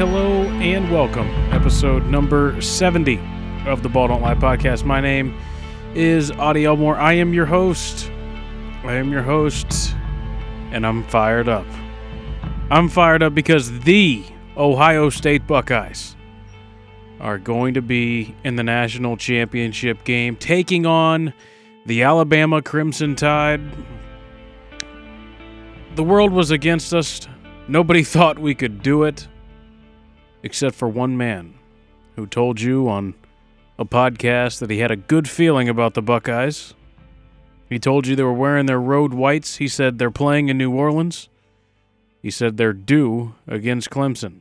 Hello and welcome. Episode number 70 of the Ball Don't Lie podcast. My name is Audie Elmore. I am your host. I am your host, and I'm fired up. I'm fired up because the Ohio State Buckeyes are going to be in the national championship game, taking on the Alabama Crimson Tide. The world was against us. Nobody thought we could do it, except for one man who told you on a podcast that he had a good feeling about the Buckeyes. He told you they were wearing their road whites. He said they're playing in New Orleans. He said they're due against Clemson.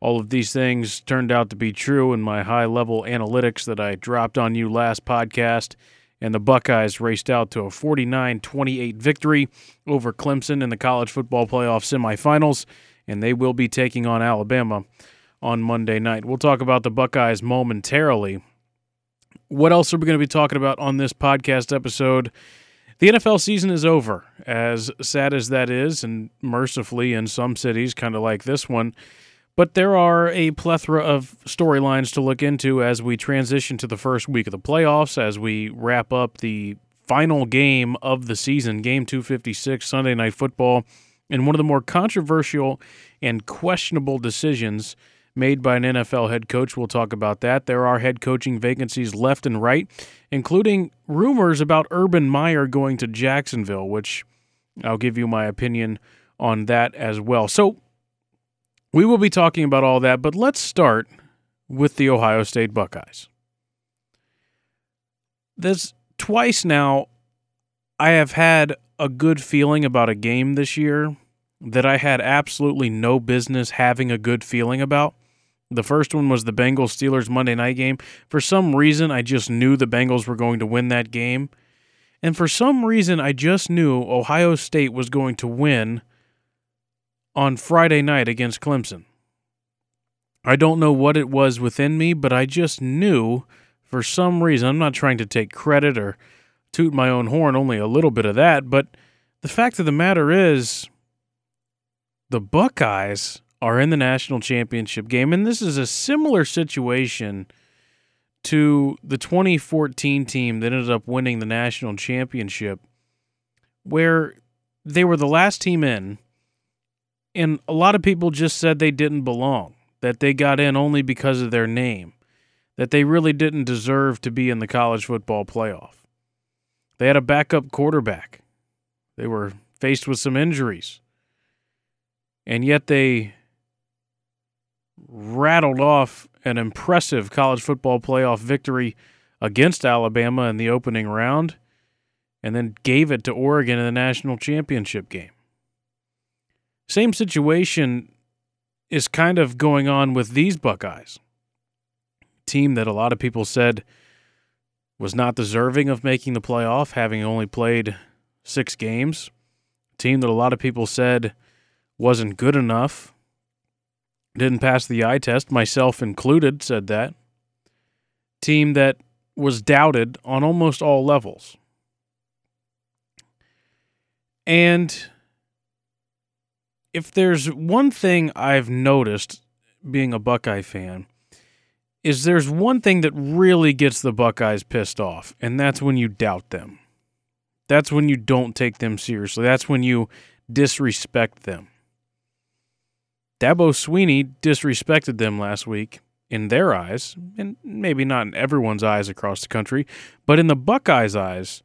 All of these things turned out to be true in my high level analytics that I dropped on you last podcast, and the Buckeyes raced out to a 49 28 victory over Clemson in the college football playoff semifinals, and they will be taking on Alabama on Monday night. We'll talk about the Buckeyes momentarily. What else are we going to be talking about on this podcast episode? The NFL season is over, as sad as that is, and mercifully in some cities, kind of like this one. But there are a plethora of storylines to look into as we transition to the first week of the playoffs, as we wrap up the final game of the season, Game 256, Sunday Night Football, and one of the more controversial and questionable decisions made by an NFL head coach. We'll talk about that. There are head coaching vacancies left and right, including rumors about Urban Meyer going to Jacksonville, which I'll give you my opinion on that as well. So we will be talking about all that, but let's start with the Ohio State Buckeyes. There's twice now I have had a good feeling about a game this year that I had absolutely no business having a good feeling about. The first one was the Bengals Steelers Monday night game. For some reason, I just knew the Bengals were going to win that game. And for some reason, I just knew Ohio State was going to win on Friday night against Clemson. I don't know what it was within me, but I just knew for some reason. I'm not trying to take credit or toot my own horn, only a little bit of that. But the fact of the matter is, the Buckeyes are in the national championship game. And this is a similar situation to the 2014 team that ended up winning the national championship, where they were the last team in, and a lot of people just said they didn't belong, that they got in only because of their name, that they really didn't deserve to be in the college football playoff. They had a backup quarterback, they were faced with some injuries, and yet they rattled off an impressive college football playoff victory against Alabama in the opening round and then gave it to Oregon in the national championship game. Same situation is kind of going on with these Buckeyes. Team that a lot of people said was not deserving of making the playoff, having only played six games. Team that a lot of people said wasn't good enough didn't pass the eye test, myself included, said that. Team that was doubted on almost all levels. And if there's one thing I've noticed being a Buckeye fan, is there's one thing that really gets the Buckeyes pissed off, and that's when you doubt them. That's when you don't take them seriously. That's when you disrespect them. Dabo Sweeney disrespected them last week in their eyes, and maybe not in everyone's eyes across the country, but in the Buckeyes' eyes,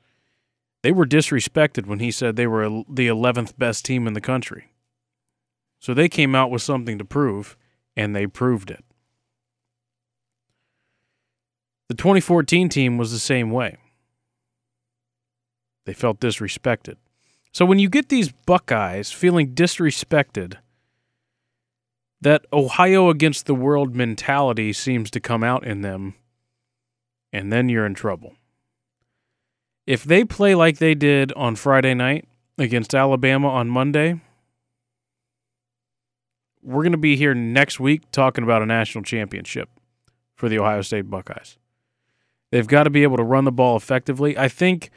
they were disrespected when he said they were the 11th best team in the country. So they came out with something to prove, and they proved it. The 2014 team was the same way. They felt disrespected. So when you get these Buckeyes feeling disrespected, that Ohio against the world mentality seems to come out in them, and then you're in trouble. If they play like they did on Friday night against Alabama on Monday, we're going to be here next week talking about a national championship for the Ohio State Buckeyes. They've got to be able to run the ball effectively. I think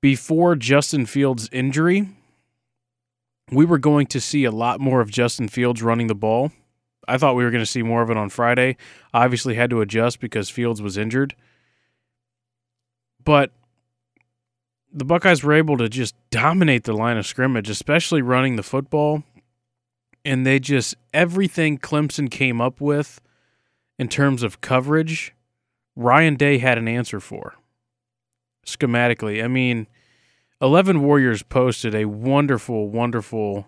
before Justin Fields' injury, we were going to see a lot more of Justin Fields running the ball I thought we were going to see more of it on Friday. Obviously, had to adjust because Fields was injured. But the Buckeyes were able to just dominate the line of scrimmage, especially running the football. And they just, everything Clemson came up with in terms of coverage, Ryan Day had an answer for schematically. I mean, 11 Warriors posted a wonderful, wonderful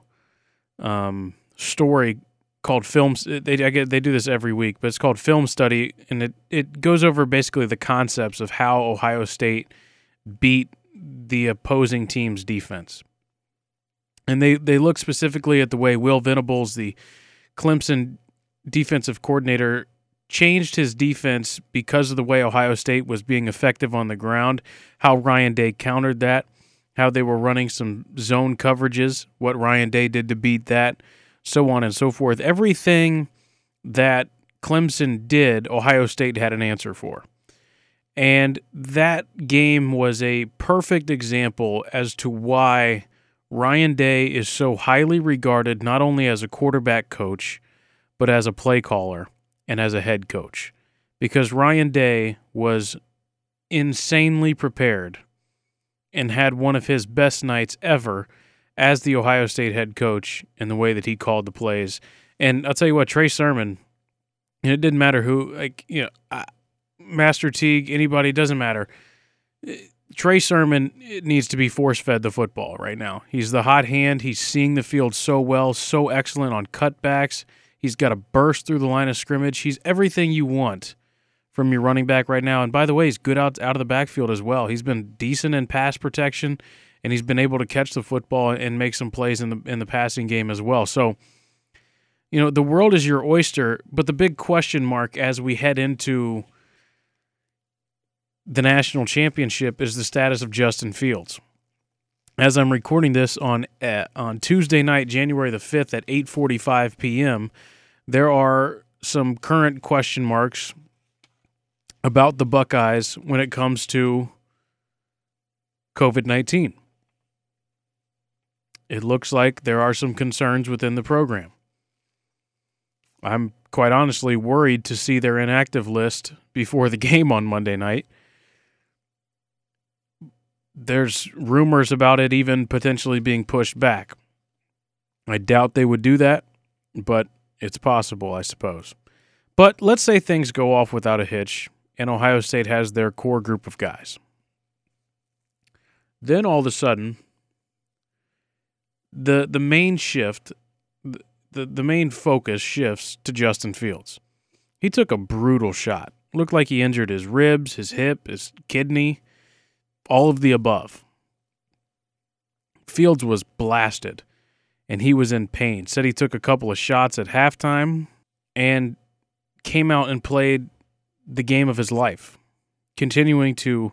um, story called films. They I get they do this every week, but it's called Film Study, and it it goes over basically the concepts of how Ohio State beat the opposing team's defense. And they they look specifically at the way Will Venables, the Clemson defensive coordinator, changed his defense because of the way Ohio State was being effective on the ground, how Ryan Day countered that, how they were running some zone coverages, what Ryan Day did to beat that, so on and so forth. Everything that Clemson did, Ohio State had an answer for. And that game was a perfect example as to why Ryan Day is so highly regarded not only as a quarterback coach, but as a play caller and as a head coach. Because Ryan Day was insanely prepared and had one of his best nights ever as the Ohio State head coach in the way that he called the plays. And I'll tell you what, Trey Sermon, it didn't matter who, like, you know, Master Teague, anybody, doesn't matter. Trey Sermon needs to be force fed the football right now. He's the hot hand. He's seeing the field so well, so excellent on cutbacks. He's got a burst through the line of scrimmage. He's everything you want from your running back right now. And by the way, he's good out out of the backfield as well. He's been decent in pass protection, and he's been able to catch the football and make some plays in the in the passing game as well. So, you know, the world is your oyster. But the big question mark as we head into the national championship is the status of Justin Fields. As I'm recording this on uh, on Tuesday night, January the 5th at 8:45 p.m., there are some current question marks about the Buckeyes when it comes to COVID-19. It looks like there are some concerns within the program. I'm quite honestly worried to see their inactive list before the game on Monday night there's rumors about it even potentially being pushed back. I doubt they would do that, but it's possible, I suppose. But let's say things go off without a hitch and Ohio State has their core group of guys. Then all of a sudden, the the main shift, the, the, the main focus shifts to Justin Fields. He took a brutal shot. Looked like he injured his ribs, his hip, his kidney all of the above. Fields was blasted and he was in pain. Said he took a couple of shots at halftime and came out and played the game of his life, continuing to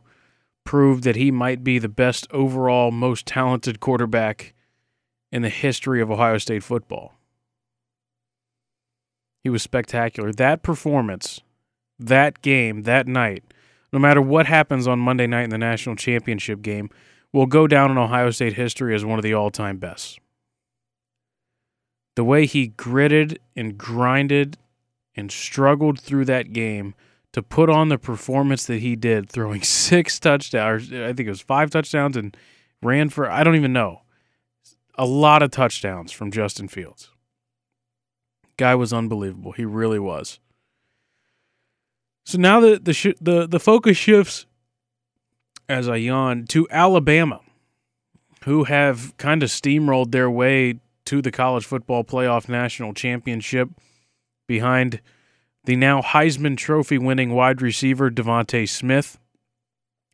prove that he might be the best overall, most talented quarterback in the history of Ohio State football. He was spectacular. That performance, that game, that night no matter what happens on Monday night in the national championship game, will go down in Ohio State history as one of the all time best. The way he gritted and grinded and struggled through that game to put on the performance that he did, throwing six touchdowns, I think it was five touchdowns, and ran for, I don't even know, a lot of touchdowns from Justin Fields. Guy was unbelievable. He really was. So now the the sh- the the focus shifts as I yawn to Alabama, who have kind of steamrolled their way to the college football playoff national championship behind the now Heisman Trophy winning wide receiver DeVonta Smith.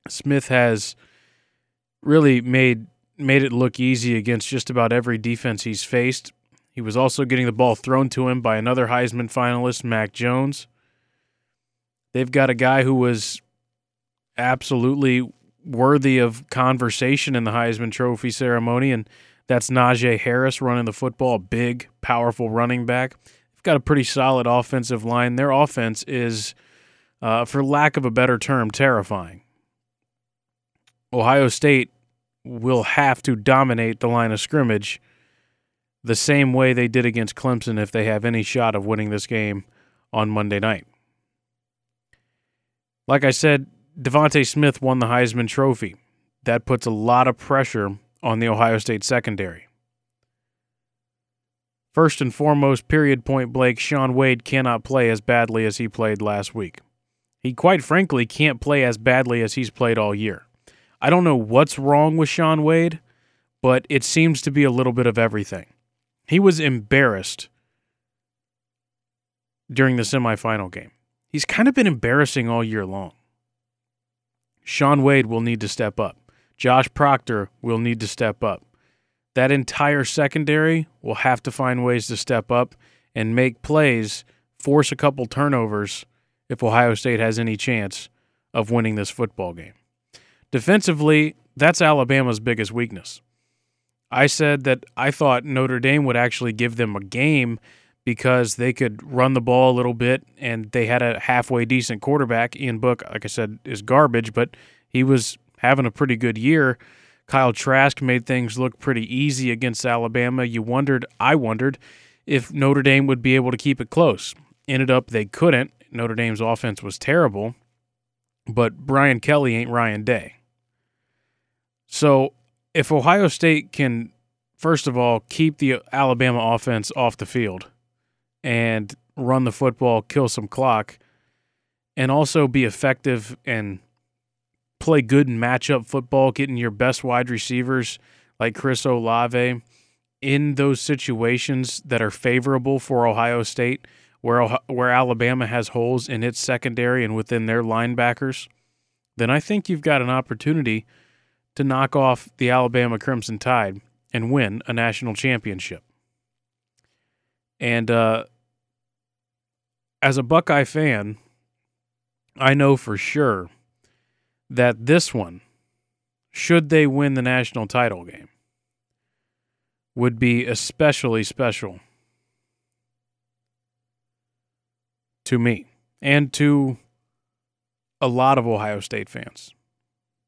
Smith has really made made it look easy against just about every defense he's faced. He was also getting the ball thrown to him by another Heisman finalist, Mac Jones. They've got a guy who was absolutely worthy of conversation in the Heisman Trophy ceremony, and that's Najee Harris running the football, big, powerful running back. They've got a pretty solid offensive line. Their offense is, uh, for lack of a better term, terrifying. Ohio State will have to dominate the line of scrimmage the same way they did against Clemson if they have any shot of winning this game on Monday night. Like I said, DeVonta Smith won the Heisman Trophy. That puts a lot of pressure on the Ohio State secondary. First and foremost, period point Blake, Shaun Wade cannot play as badly as he played last week. He quite frankly can't play as badly as he's played all year. I don't know what's wrong with Shaun Wade, but it seems to be a little bit of everything. He was embarrassed during the semifinal game. He's kind of been embarrassing all year long. Shaun Wade will need to step up. Josh Proctor will need to step up. That entire secondary will have to find ways to step up and make plays, force a couple turnovers if Ohio State has any chance of winning this football game. Defensively, that's Alabama's biggest weakness. I said that I thought Notre Dame would actually give them a game because they could run the ball a little bit and they had a halfway decent quarterback. Ian Book, like I said, is garbage, but he was having a pretty good year. Kyle Trask made things look pretty easy against Alabama. You wondered, I wondered, if Notre Dame would be able to keep it close. Ended up they couldn't. Notre Dame's offense was terrible, but Brian Kelly ain't Ryan Day. So if Ohio State can, first of all, keep the Alabama offense off the field and run the football, kill some clock, and also be effective and play good matchup football, getting your best wide receivers like Chris Olave in those situations that are favorable for Ohio State, where where Alabama has holes in its secondary and within their linebackers, then I think you've got an opportunity to knock off the Alabama Crimson Tide and win a national championship. And uh, as a Buckeye fan, I know for sure that this one, should they win the national title game, would be especially special to me and to a lot of Ohio State fans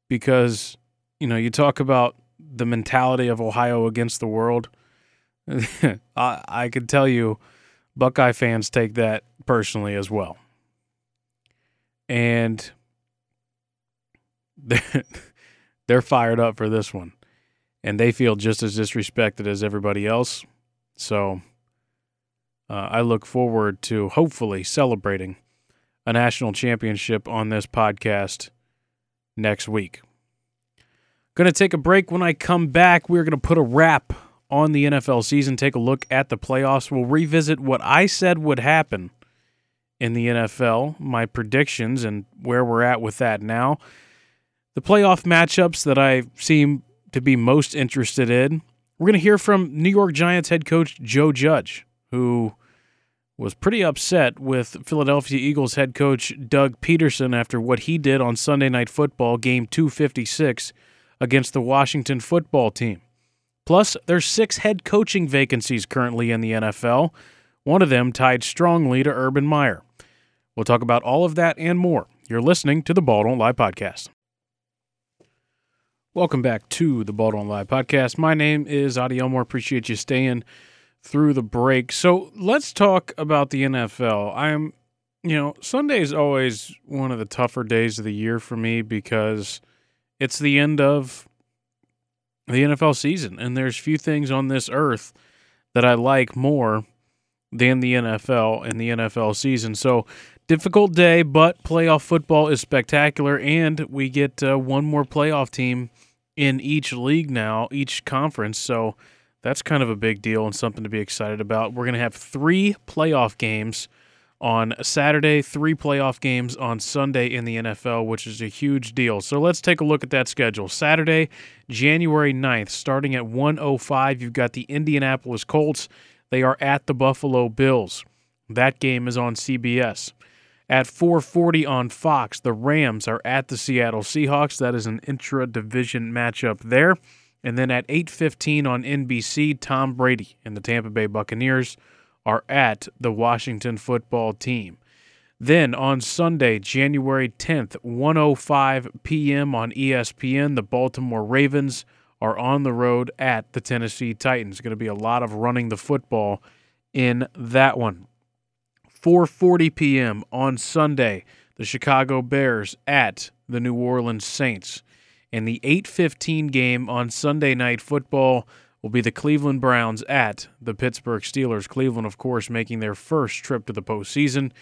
because you know, you talk about the mentality of Ohio against the world. I, I could tell you, Buckeye fans take that personally as well. And they're, they're fired up for this one. And they feel just as disrespected as everybody else. So uh, I look forward to hopefully celebrating a national championship on this podcast next week. Going to take a break. When I come back, we're going to put a wrap on the NFL season, take a look at the playoffs. We'll revisit what I said would happen in the NFL, my predictions, and where we're at with that now. The playoff matchups that I seem to be most interested in. We're going to hear from New York Giants head coach Joe Judge, who was pretty upset with Philadelphia Eagles head coach Doug Pederson after what he did on Sunday Night Football, game 256 against the Washington football team. Plus, there's six head coaching vacancies currently in the NFL, one of them tied strongly to Urban Meyer. We'll talk about all of that and more. You're listening to the Ball Don't Lie podcast. Welcome back to the Ball Don't Lie podcast. My name is Adi Elmore. Appreciate you staying through the break. So let's talk about the NFL. I'm, you know, Sunday is always one of the tougher days of the year for me because it's the end of the NFL season, and there's few things on this earth that I like more than the NFL and the NFL season. So difficult day, but playoff football is spectacular, and we get uh, one more playoff team in each league now, each conference. So that's kind of a big deal and something to be excited about. We're going to have three playoff games on Saturday, three playoff games on Sunday in the NFL, which is a huge deal. So let's take a look at that schedule. Saturday, January 9th, starting at 105, you've got the Indianapolis Colts. They are at the Buffalo Bills. That game is on CBS. At 4:40 on Fox, the Rams are at the Seattle Seahawks. That is an intra-division matchup there. And then at 8:15 on NBC, Tom Brady and the Tampa Bay Buccaneers are at the Washington football team. Then on Sunday, January 10th, 105 p.m. on ESPN, the Baltimore Ravens are on the road at the Tennessee Titans. Going to be a lot of running the football in that one. 4:40 p.m. on Sunday, the Chicago Bears at the New Orleans Saints. And the 8:15 game on Sunday night football will be the Cleveland Browns at the Pittsburgh Steelers. Cleveland, of course, making their first trip to the postseason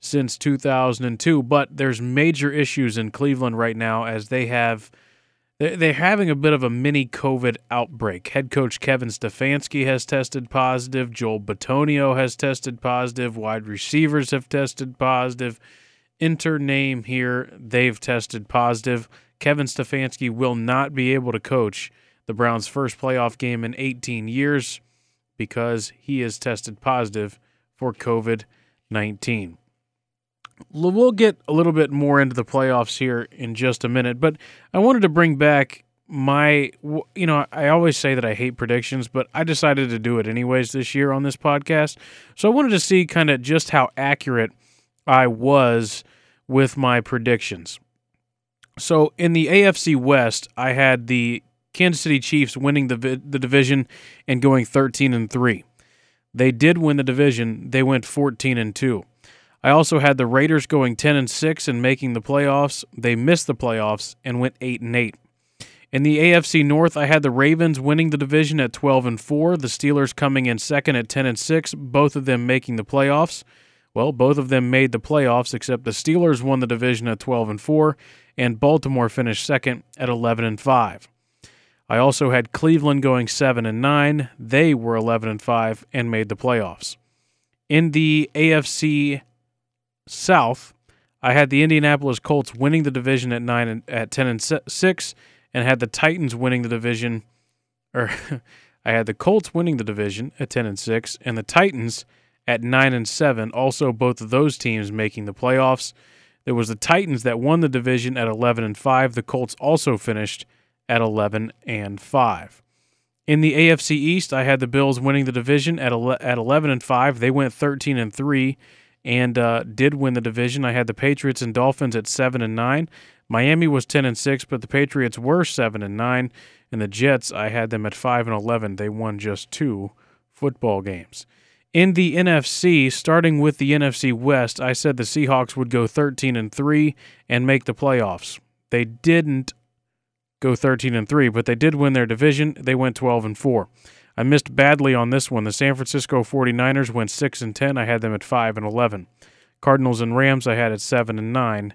since 2002. But there's major issues in Cleveland right now as they have they're having a bit of a mini COVID outbreak. Head coach Kevin Stefanski has tested positive. Joel Bitonio has tested positive. Wide receivers have tested positive. Enter name here, they've tested positive. Kevin Stefanski will not be able to coach the Browns' first playoff game in 18 years because he is tested positive for COVID 19. We'll get a little bit more into the playoffs here in just a minute, but I wanted to bring back my, you know, I always say that I hate predictions, but I decided to do it anyways this year on this podcast. So I wanted to see kind of just how accurate I was with my predictions. So in the AFC West, I had the Kansas City Chiefs winning the the division and going 13 and 3. They did win the division. They went 14 and 2. I also had the Raiders going 10 and 6 and making the playoffs. They missed the playoffs and went 8 and 8. In the AFC North, I had the Ravens winning the division at 12 and 4, the Steelers coming in second at 10 and 6, both of them making the playoffs. Well, both of them made the playoffs except the Steelers won the division at 12 and 4 and Baltimore finished second at 11 and 5. I also had Cleveland going 7 and 9. They were 11 and 5 and made the playoffs. In the AFC South, I had the Indianapolis Colts winning the division at 9 and at 10 and 6 and had the Titans winning the division or I had the Colts winning the division at 10 and 6 and the Titans at 9 and 7, also both of those teams making the playoffs. There was the Titans that won the division at 11 and 5. The Colts also finished at 11 and 5. In the AFC East, I had the Bills winning the division at at 11 and 5. They went 13 and 3 and uh, did win the division. I had the Patriots and Dolphins at 7 and 9. Miami was 10 and 6, but the Patriots were 7 and 9, and the Jets, I had them at 5 and 11. They won just two football games. In the NFC, starting with the NFC West, I said the Seahawks would go 13 and 3 and make the playoffs. They didn't go 13 and 3, but they did win their division. They went 12 and 4. I missed badly on this one. The San Francisco 49ers went 6 and 10. I had them at 5 and 11. Cardinals and Rams I had at 7 and 9.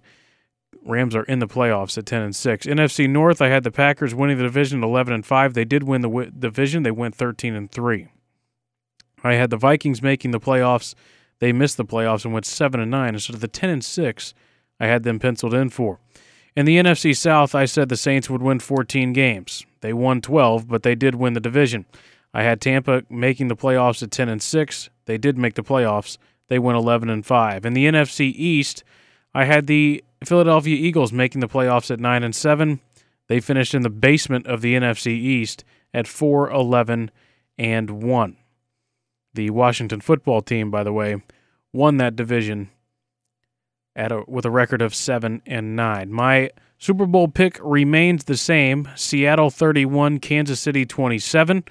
Rams are in the playoffs at 10 and 6. NFC North I had the Packers winning the division at 11 and 5. They did win the w- division. They went 13 and 3. I had the Vikings making the playoffs. They missed the playoffs and went 7 and 9 instead of the 10 and 6 I had them penciled in for. In the NFC South, I said the Saints would win 14 games. They won 12, but they did win the division. I had Tampa making the playoffs at 10 and 6. They did make the playoffs. They went 11 and 5. In the NFC East, I had the Philadelphia Eagles making the playoffs at 9 and 7. They finished in the basement of the NFC East at 4 11 and 1. The Washington football team, by the way, won that division at a, with a record of 7 and 9. My Super Bowl pick remains the same, Seattle 31, Kansas City 27.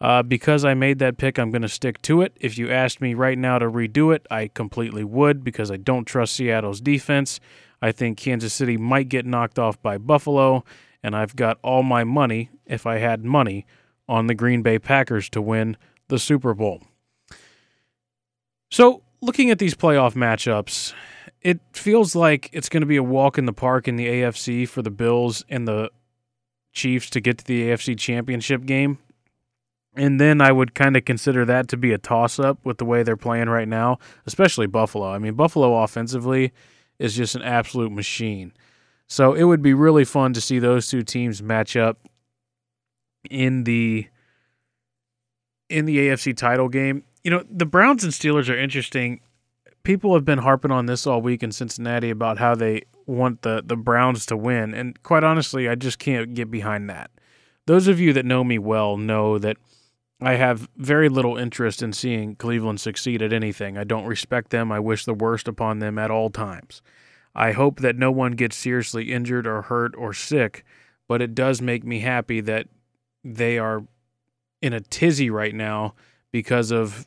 Uh, because I made that pick, I'm going to stick to it. If you asked me right now to redo it, I completely would because I don't trust Seattle's defense. I think Kansas City might get knocked off by Buffalo, and I've got all my money, if I had money, on the Green Bay Packers to win the Super Bowl. So, looking at these playoff matchups, it feels like it's going to be a walk in the park in the AFC for the Bills and the Chiefs to get to the AFC Championship game. And then I would kind of consider that to be a toss up with the way they're playing right now, especially Buffalo. I mean, Buffalo offensively is just an absolute machine. So it would be really fun to see those two teams match up in the in the AFC title game. You know, the Browns and Steelers are interesting people have been harping on this all week in Cincinnati about how they want the the Browns to win, and quite honestly, I just can't get behind that. Those of you that know me well know that I have very little interest in seeing Cleveland succeed at anything. I don't respect them. I wish the worst upon them at all times. I hope that no one gets seriously injured or hurt or sick, but it does make me happy that they are in a tizzy right now because of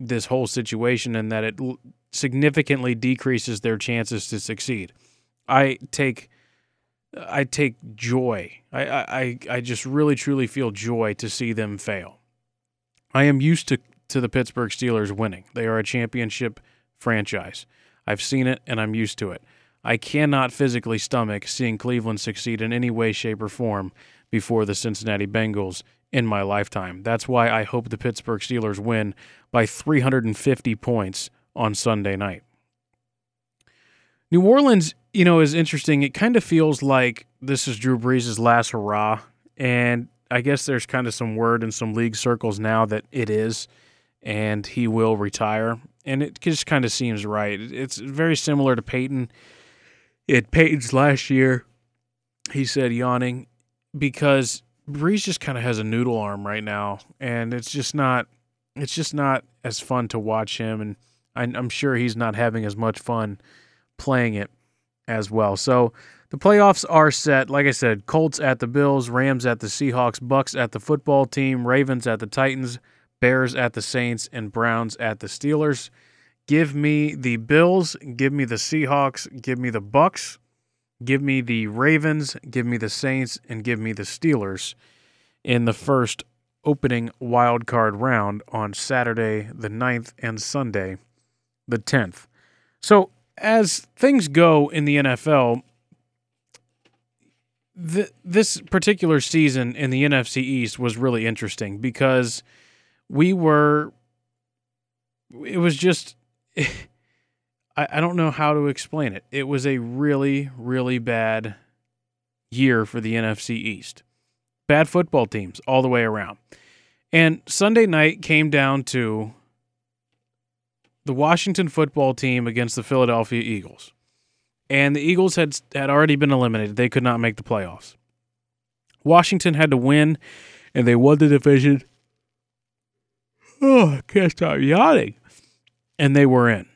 this whole situation and that it significantly decreases their chances to succeed. I take I take joy. I, I, I just really truly feel joy to see them fail. I am used to, to the Pittsburgh Steelers winning. They are a championship franchise. I've seen it and I'm used to it. I cannot physically stomach seeing Cleveland succeed in any way, shape, or form before the Cincinnati Bengals in my lifetime. That's why I hope the Pittsburgh Steelers win by 350 points on Sunday night. New Orleans, you know, is interesting. It kind of feels like this is Drew Brees' last hurrah. And I guess there's kind of some word in some league circles now that it is, and he will retire. And it just kind of seems right. It's very similar to Peyton. It Peyton's last year, he said, yawning, because Brees just kind of has a noodle arm right now, and it's just not, it's just not as fun to watch him. And I'm sure he's not having as much fun playing it as well. So the playoffs are set. Like I said, Colts at the Bills, Rams at the Seahawks, Bucks at the football team, Ravens at the Titans, Bears at the Saints, and Browns at the Steelers. Give me the Bills, give me the Seahawks, give me the Bucks, give me the Ravens, give me the Saints, and give me the Steelers in the first opening wild card round on Saturday the 9th and Sunday the 10th. So as things go in the NFL, this particular season in the NFC East was really interesting because we were. It was just. I, I don't know how to explain it. It was a really, really bad year for the NFC East. Bad football teams all the way around. And Sunday night came down to the Washington football team against the Philadelphia Eagles. And the Eagles had had already been eliminated. They could not make the playoffs. Washington had to win, and they won the division. Oh, I can't stop yawning. And they were in.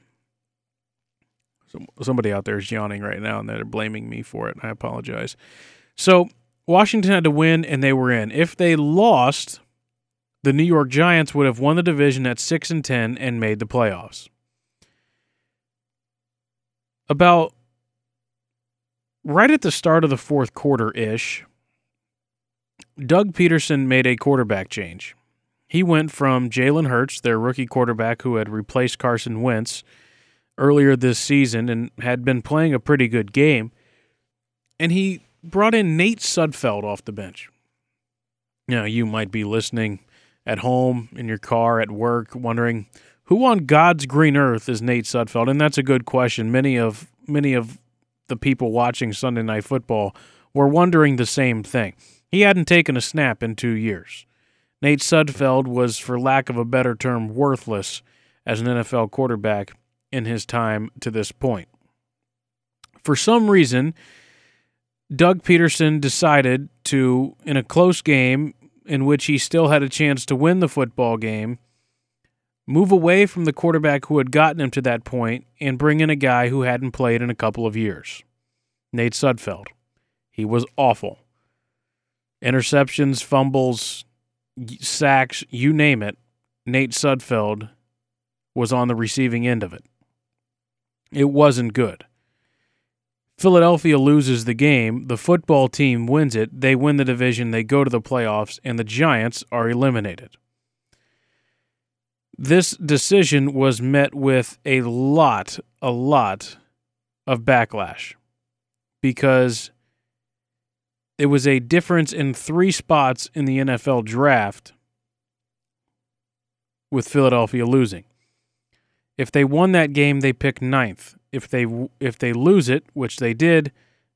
So somebody out there is yawning right now, and they're blaming me for it. I apologize. So Washington had to win, and they were in. If they lost, the New York Giants would have won the division at 6 and 10 and made the playoffs. About right at the start of the fourth quarter ish, Doug Pederson made a quarterback change. He went from Jalen Hurts, their rookie quarterback who had replaced Carson Wentz earlier this season and had been playing a pretty good game, and he brought in Nate Sudfeld off the bench. Now, you might be listening at home, in your car, at work, wondering who on God's green earth is Nate Sudfeld? And that's a good question. Many of many of the people watching Sunday Night Football were wondering the same thing. He hadn't taken a snap in two years. Nate Sudfeld was, for lack of a better term, worthless as an NFL quarterback in his time to this point. For some reason, Doug Pederson decided to, in a close game, in which he still had a chance to win the football game, move away from the quarterback who had gotten him to that point and bring in a guy who hadn't played in a couple of years. Nate Sudfeld. He was awful. Interceptions, fumbles, sacks, you name it. Nate Sudfeld was on the receiving end of it. It wasn't good. Philadelphia loses the game, the football team wins it, they win the division, they go to the playoffs, and the Giants are eliminated. This decision was met with a lot, a lot of backlash because it was a difference in three spots in the NFL draft with Philadelphia losing. If they won that game, they pick ninth. If they if they lose it, which they did,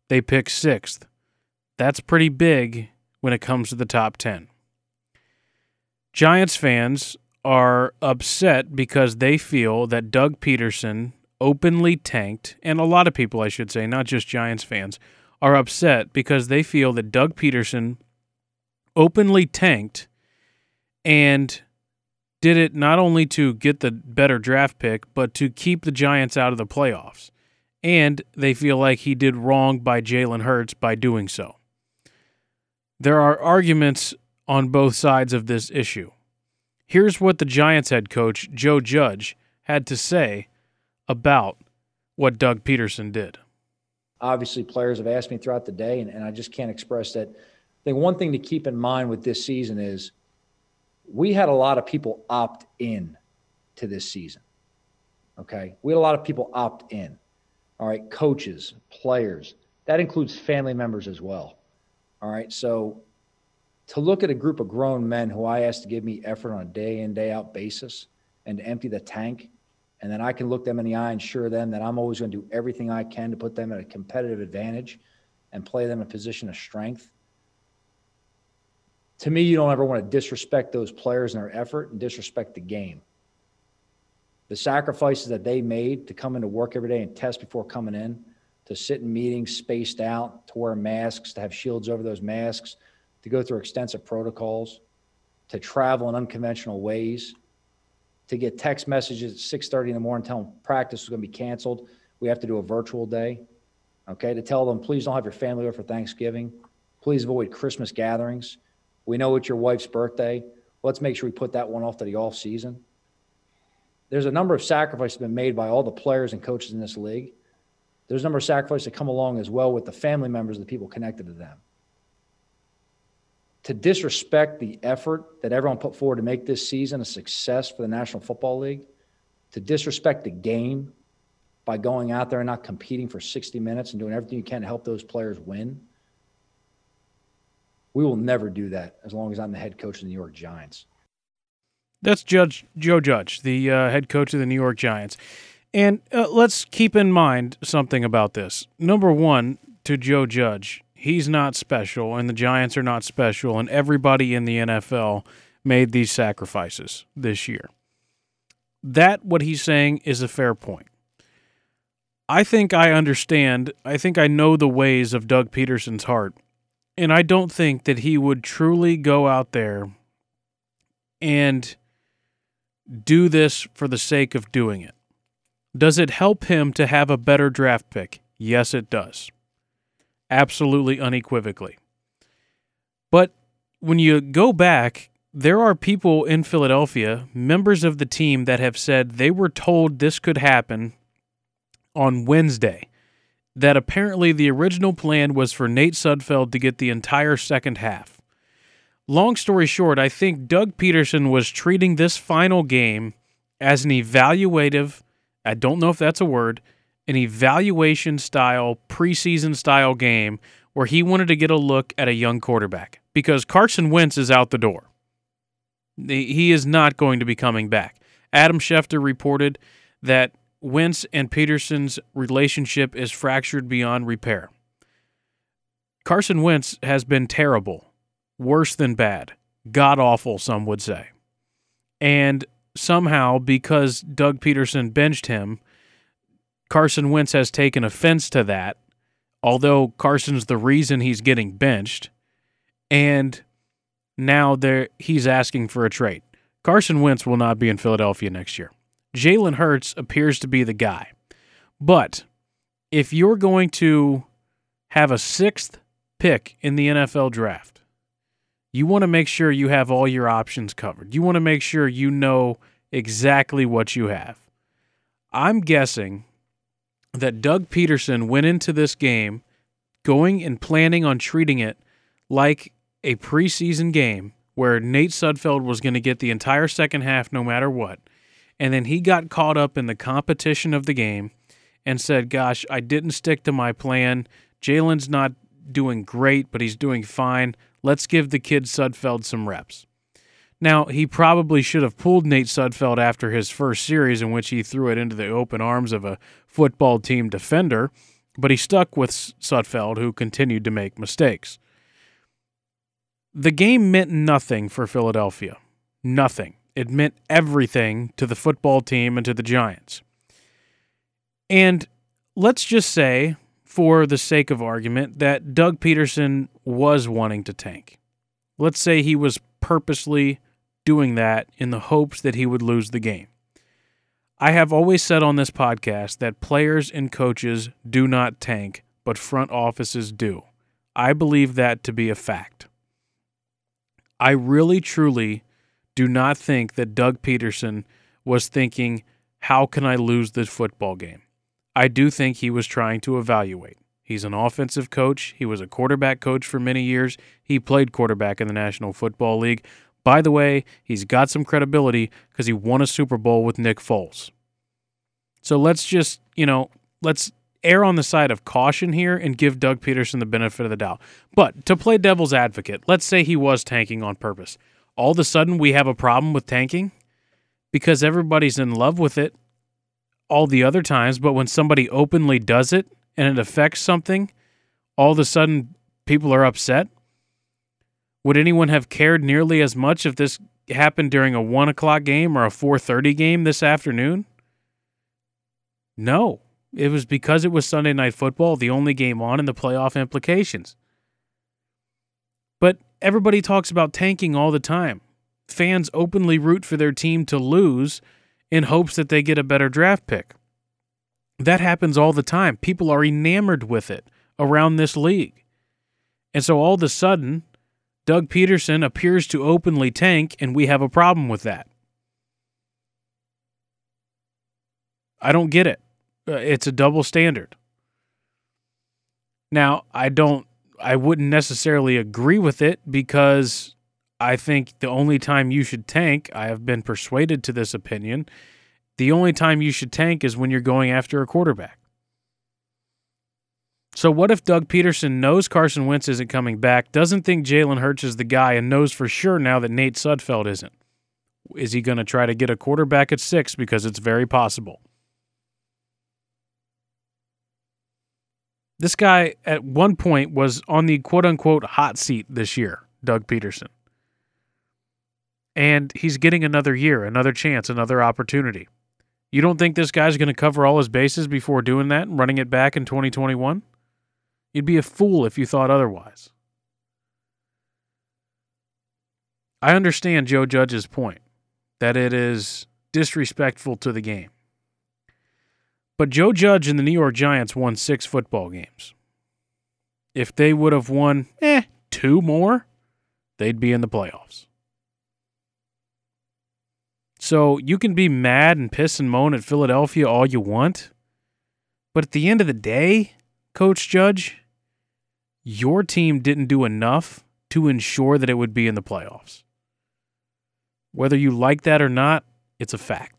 they pick sixth. That's pretty big when it comes to the top ten. Giants fans are upset because they feel that Doug Pederson openly tanked, and a lot of people, I should say, not just Giants fans, are upset because they feel that Doug Pederson openly tanked and did it not only to get the better draft pick, but to keep the Giants out of the playoffs. And they feel like he did wrong by Jalen Hurts by doing so. There are arguments on both sides of this issue. Here's what the Giants head coach, Joe Judge, had to say about what Doug Pederson did. Obviously, players have asked me throughout the day, and, and I just can't express that. I think one thing to keep in mind with this season is we had a lot of people opt in to this season. Okay. We had a lot of people opt in. All right. Coaches, players. That includes family members as well. All right. So to look at a group of grown men who I asked to give me effort on a day in, day out basis and to empty the tank, and then I can look them in the eye and assure them that I'm always going to do everything I can to put them at a competitive advantage and play them in a position of strength. To me, you don't ever want to disrespect those players and their effort and disrespect the game. The sacrifices that they made to come into work every day and test before coming in, to sit in meetings spaced out, to wear masks, to have shields over those masks, to go through extensive protocols, to travel in unconventional ways, to get text messages at 6:30 in the morning telling practice is going to be canceled. We have to do a virtual day. Okay, to tell them please don't have your family over for Thanksgiving. Please avoid Christmas gatherings. We know it's your wife's birthday. Let's make sure we put that one off to the off season. There's a number of sacrifices been made by all the players and coaches in this league. There's a number of sacrifices that come along as well with the family members the people connected to them to disrespect the effort that everyone put forward to make this season a success for the National Football League, to disrespect the game by going out there and not competing for 60 minutes and doing everything you can to help those players win. We will never do that as long as I'm the head coach of the New York Giants. That's Judge Joe Judge, the uh, head coach of the New York Giants. And uh, let's keep in mind something about this. Number one, to Joe Judge, he's not special and the Giants are not special and everybody in the NFL made these sacrifices this year. That what he's saying is a fair point. I think I understand, I think I know the ways of Doug Pederson's heart. And I don't think that he would truly go out there and do this for the sake of doing it. Does it help him to have a better draft pick? Yes, it does absolutely unequivocally. But when you go back, there are people in Philadelphia, members of the team, that have said they were told this could happen on Wednesday. That apparently the original plan was for Nate Sudfeld to get the entire second half. Long story short, I think Doug Pederson was treating this final game as an evaluative, I don't know if that's a word, an evaluation style, preseason style game where he wanted to get a look at a young quarterback because Carson Wentz is out the door. He is not going to be coming back. Adam Schefter reported that Wentz and Pederson's relationship is fractured beyond repair. Carson Wentz has been terrible, worse than bad, god awful, some would say. And somehow, because Doug Pederson benched him, Carson Wentz has taken offense to that, although Carson's the reason he's getting benched. And now there he's asking for a trade. Carson Wentz will not be in Philadelphia next year. Jalen Hurts appears to be the guy. But if you're going to have a sixth pick in the NFL draft, you want to make sure you have all your options covered. You want to make sure you know exactly what you have. I'm guessing that Doug Pederson went into this game going and planning on treating it like a preseason game where Nate Sudfeld was going to get the entire second half no matter what. And then he got caught up in the competition of the game and said, Gosh, I didn't stick to my plan. Jalen's not doing great, but he's doing fine. Let's give the kid Sudfeld some reps. Now, he probably should have pulled Nate Sudfeld after his first series, in which he threw it into the open arms of a football team defender, but he stuck with Sudfeld, who continued to make mistakes. The game meant nothing for Philadelphia. Nothing. It meant everything to the football team and to the Giants. And let's just say, for the sake of argument, that Doug Pederson was wanting to tank. Let's say he was purposely doing that in the hopes that he would lose the game. I have always said on this podcast that players and coaches do not tank, but front offices do. I believe that to be a fact. I really, truly do not think that Doug Pederson was thinking, how can I lose this football game? I do think he was trying to evaluate. He's an offensive coach. He was a quarterback coach for many years. He played quarterback in the National Football League. By the way, he's got some credibility because he won a Super Bowl with Nick Foles. So let's just, you know, let's err on the side of caution here and give Doug Pederson the benefit of the doubt. But to play devil's advocate, let's say he was tanking on purpose. All of a sudden, we have a problem with tanking because everybody's in love with it all the other times. But when somebody openly does it and it affects something, all of a sudden people are upset. Would anyone have cared nearly as much if this happened during a one o'clock game or a four thirty game this afternoon? No. It was because it was Sunday night football, the only game on, and the playoff implications. But everybody talks about tanking all the time. Fans openly root for their team to lose in hopes that they get a better draft pick. That happens all the time. People are enamored with it around this league. And so all of a sudden, Doug Pederson appears to openly tank, and we have a problem with that. I don't get it. Uh, it's a double standard. Now, I don't I wouldn't necessarily agree with it because I think the only time you should tank, I have been persuaded to this opinion, the only time you should tank is when you're going after a quarterback. So, what if Doug Pederson knows Carson Wentz isn't coming back, doesn't think Jalen Hurts is the guy, and knows for sure now that Nate Sudfeld isn't? Is he going to try to get a quarterback at six? Because it's very possible. This guy at one point was on the quote unquote hot seat this year, Doug Pederson. And he's getting another year, another chance, another opportunity. You don't think this guy's going to cover all his bases before doing that and running it back in 2021? You'd be a fool if you thought otherwise. I understand Joe Judge's point that it is disrespectful to the game. But Joe Judge and the New York Giants won six football games. If they would have won, eh, two more, they'd be in the playoffs. So you can be mad and piss and moan at Philadelphia all you want. But at the end of the day, Coach Judge, your team didn't do enough to ensure that it would be in the playoffs. Whether you like that or not, it's a fact.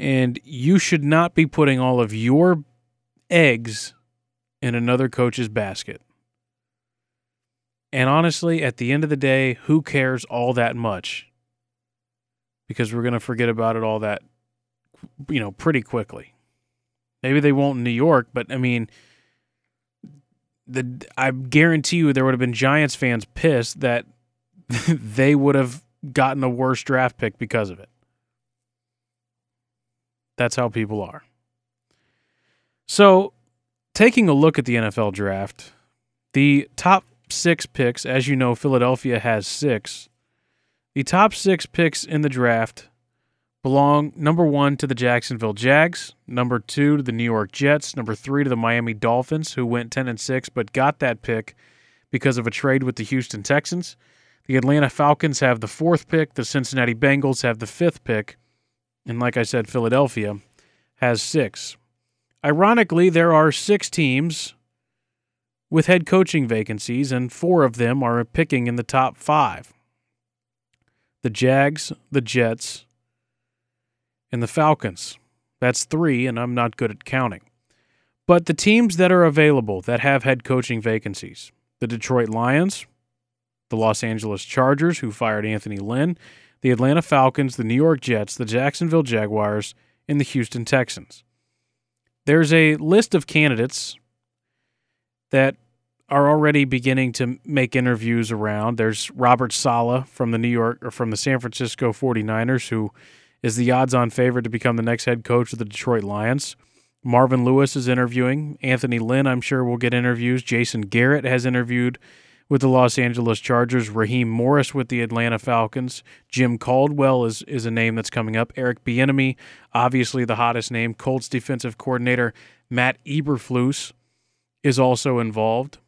And you should not be putting all of your eggs in another coach's basket. And honestly, at the end of the day, who cares all that much? Because we're going to forget about it all that, you know, pretty quickly. Maybe they won't in New York, but I mean, the I guarantee you there would have been Giants fans pissed that they would have gotten a worse draft pick because of it. That's how people are. So, taking a look at the NFL draft, the top six picks, as you know, Philadelphia has six. The top six picks in the draft belong number one to the Jacksonville Jags, number two to the New York Jets, number three to the Miami Dolphins, who went 10 and 6 but got that pick because of a trade with the Houston Texans. The Atlanta Falcons have the fourth pick, the Cincinnati Bengals have the fifth pick, and like I said, Philadelphia has six. Ironically, there are six teams with head coaching vacancies, and four of them are picking in the top five the Jags, the Jets, and the Falcons. That's three, and I'm not good at counting. But the teams that are available that have head coaching vacancies the Detroit Lions, the Los Angeles Chargers, who fired Anthony Lynn, the Atlanta Falcons, the New York Jets, the Jacksonville Jaguars, and the Houston Texans. There's a list of candidates that are already beginning to make interviews around. There's Robert Saleh from the New York or from the San Francisco 49ers who is the odds-on favorite to become the next head coach of the Detroit Lions. Marvin Lewis is interviewing. Anthony Lynn, I'm sure, will get interviews. Jason Garrett has interviewed with the Los Angeles Chargers, Raheem Morris with the Atlanta Falcons, Jim Caldwell is is a name that's coming up, Eric Bieniemy, obviously the hottest name, Colts defensive coordinator Matt Eberflus is also involved.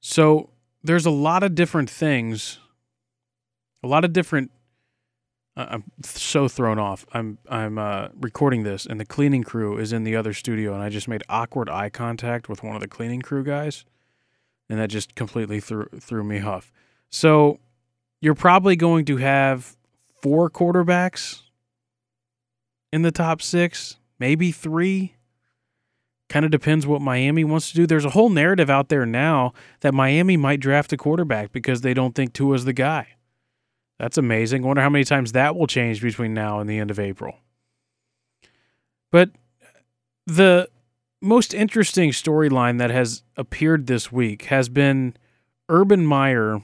So there's a lot of different things, a lot of different. Uh, I'm so thrown off. I'm I'm uh, recording this, and the cleaning crew is in the other studio, and I just made awkward eye contact with one of the cleaning crew guys, and that just completely threw threw me off. So, you're probably going to have four quarterbacks in the top six, maybe three. Kind of depends what Miami wants to do. There's a whole narrative out there now that Miami might draft a quarterback because they don't think Tua's the guy. That's amazing. Wonder how many times that will change between now and the end of April. But the most interesting storyline that has appeared this week has been Urban Meyer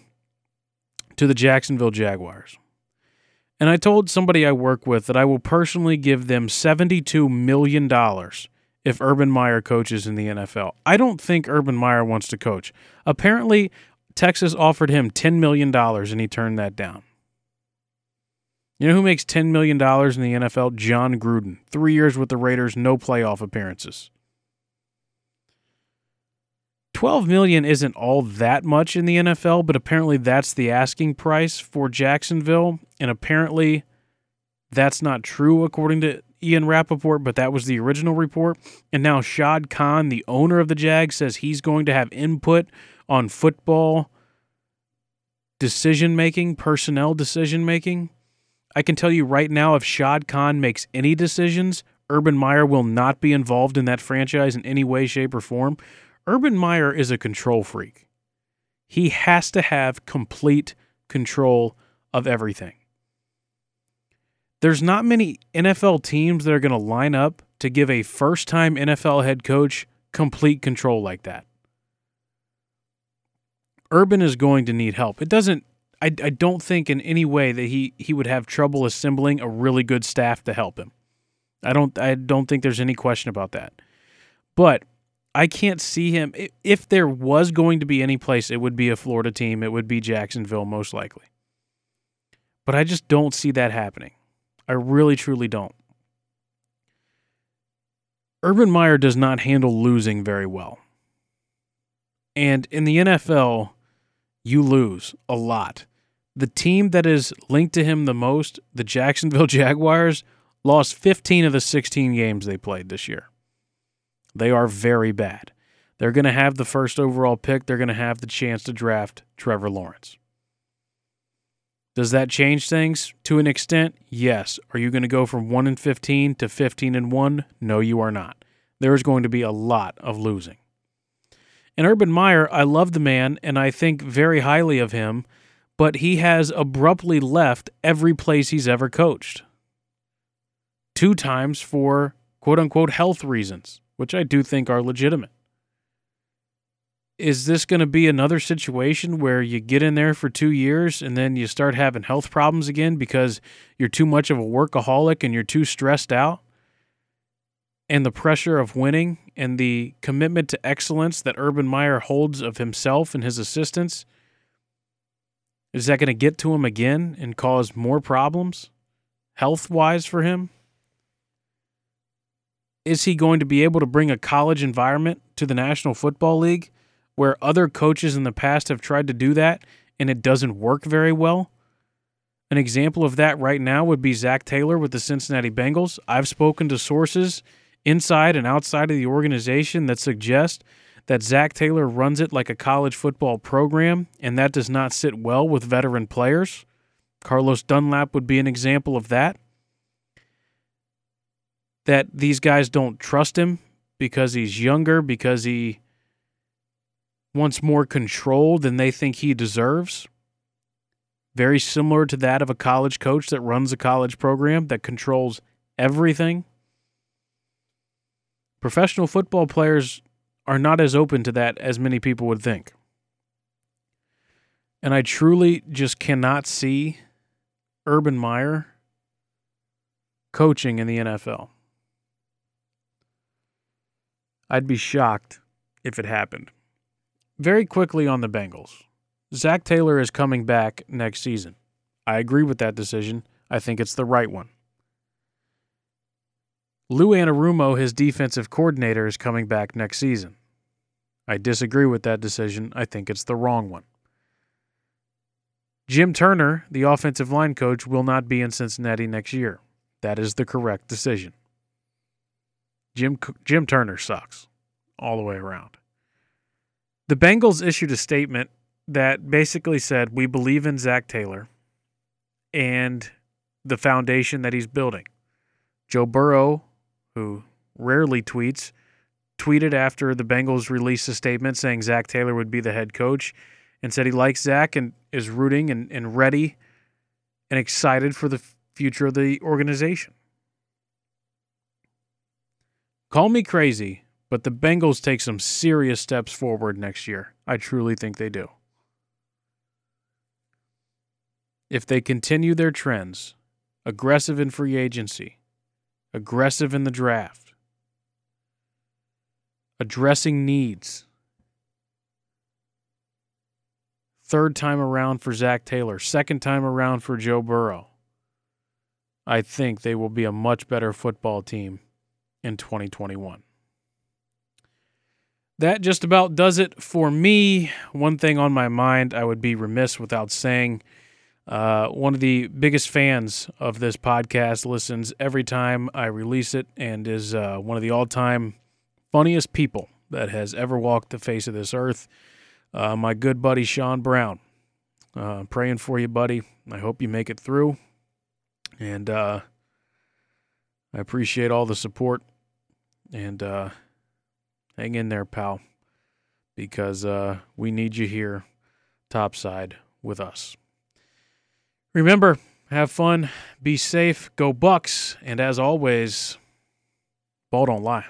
to the Jacksonville Jaguars. And I told somebody I work with that I will personally give them $72 million if Urban Meyer coaches in the NFL. I don't think Urban Meyer wants to coach. Apparently, Texas offered him $10 million and he turned that down. You know who makes $10 million in the NFL? Jon Gruden. Three years with the Raiders, no playoff appearances. 12 million isn't all that much in the NFL, but apparently that's the asking price for Jacksonville. And apparently that's not true according to Ian Rapoport, but that was the original report. And now Shad Khan, the owner of the Jags, says he's going to have input on football decision making, personnel decision making. I can tell you right now, if Shad Khan makes any decisions, Urban Meyer will not be involved in that franchise in any way, shape, or form. Urban Meyer is a control freak. He has to have complete control of everything. There's not many NFL teams that are going to line up to give a first time NFL head coach complete control like that. Urban is going to need help. It doesn't I, I don't think in any way that he, he would have trouble assembling a really good staff to help him. I don't I don't think there's any question about that. But I can't see him. If there was going to be any place, it would be a Florida team. It would be Jacksonville, most likely. But I just don't see that happening. I really, truly don't. Urban Meyer does not handle losing very well. And in the NFL, you lose a lot. The team that is linked to him the most, the Jacksonville Jaguars, lost 15 of the 16 games they played this year. They are very bad. They're going to have the first overall pick. They're going to have the chance to draft Trevor Lawrence. Does that change things to an extent? Yes. Are you going to go from 1 and 15 to 15 and 1? No, you are not. There is going to be a lot of losing. And Urban Meyer, I love the man and I think very highly of him, but he has abruptly left every place he's ever coached. Two times for quote unquote health reasons which I do think are legitimate. Is this going to be another situation where you get in there for two years and then you start having health problems again because you're too much of a workaholic and you're too stressed out? And the pressure of winning and the commitment to excellence that Urban Meyer holds of himself and his assistants, is that going to get to him again and cause more problems health wise for him? Is he going to be able to bring a college environment to the National Football League where other coaches in the past have tried to do that and it doesn't work very well? An example of that right now would be Zac Taylor with the Cincinnati Bengals. I've spoken to sources inside and outside of the organization that suggest that Zac Taylor runs it like a college football program, and that does not sit well with veteran players. Carlos Dunlap would be an example of that that these guys don't trust him because he's younger, because he wants more control than they think he deserves. Very similar to that of a college coach that runs a college program that controls everything. Professional football players are not as open to that as many people would think. And I truly just cannot see Urban Meyer coaching in the NFL. I'd be shocked if it happened. Very quickly on the Bengals. Zac Taylor is coming back next season. I agree with that decision. I think it's the right one. Lou Anarumo, his defensive coordinator, is coming back next season. I disagree with that decision. I think it's the wrong one. Jim Turner, the offensive line coach, will not be in Cincinnati next year. That is the correct decision. Jim Jim Turner sucks all the way around. The Bengals issued a statement that basically said, We believe in Zac Taylor and the foundation that he's building. Joe Burrow, who rarely tweets, tweeted after the Bengals released a statement saying Zac Taylor would be the head coach and said he likes Zac and is rooting and, and ready and excited for the future of the organization. Call me crazy, but the Bengals take some serious steps forward next year. I truly think they do. If they continue their trends, aggressive in free agency, aggressive in the draft, addressing needs, third time around for Zac Taylor, second time around for Joe Burrow, I think they will be a much better football team in 2021. That just about does it for me. One thing on my mind I would be remiss without saying. Uh, one of the biggest fans of this podcast listens every time I release it and is uh, one of the all time funniest people that has ever walked the face of this earth. Uh, my good buddy Sean Brown. Uh, praying for you, buddy. I hope you make it through. And uh, I appreciate all the support. And uh, hang in there, pal, because uh, we need you here topside with us. Remember, have fun, be safe, go Bucks, and as always, ball don't lie.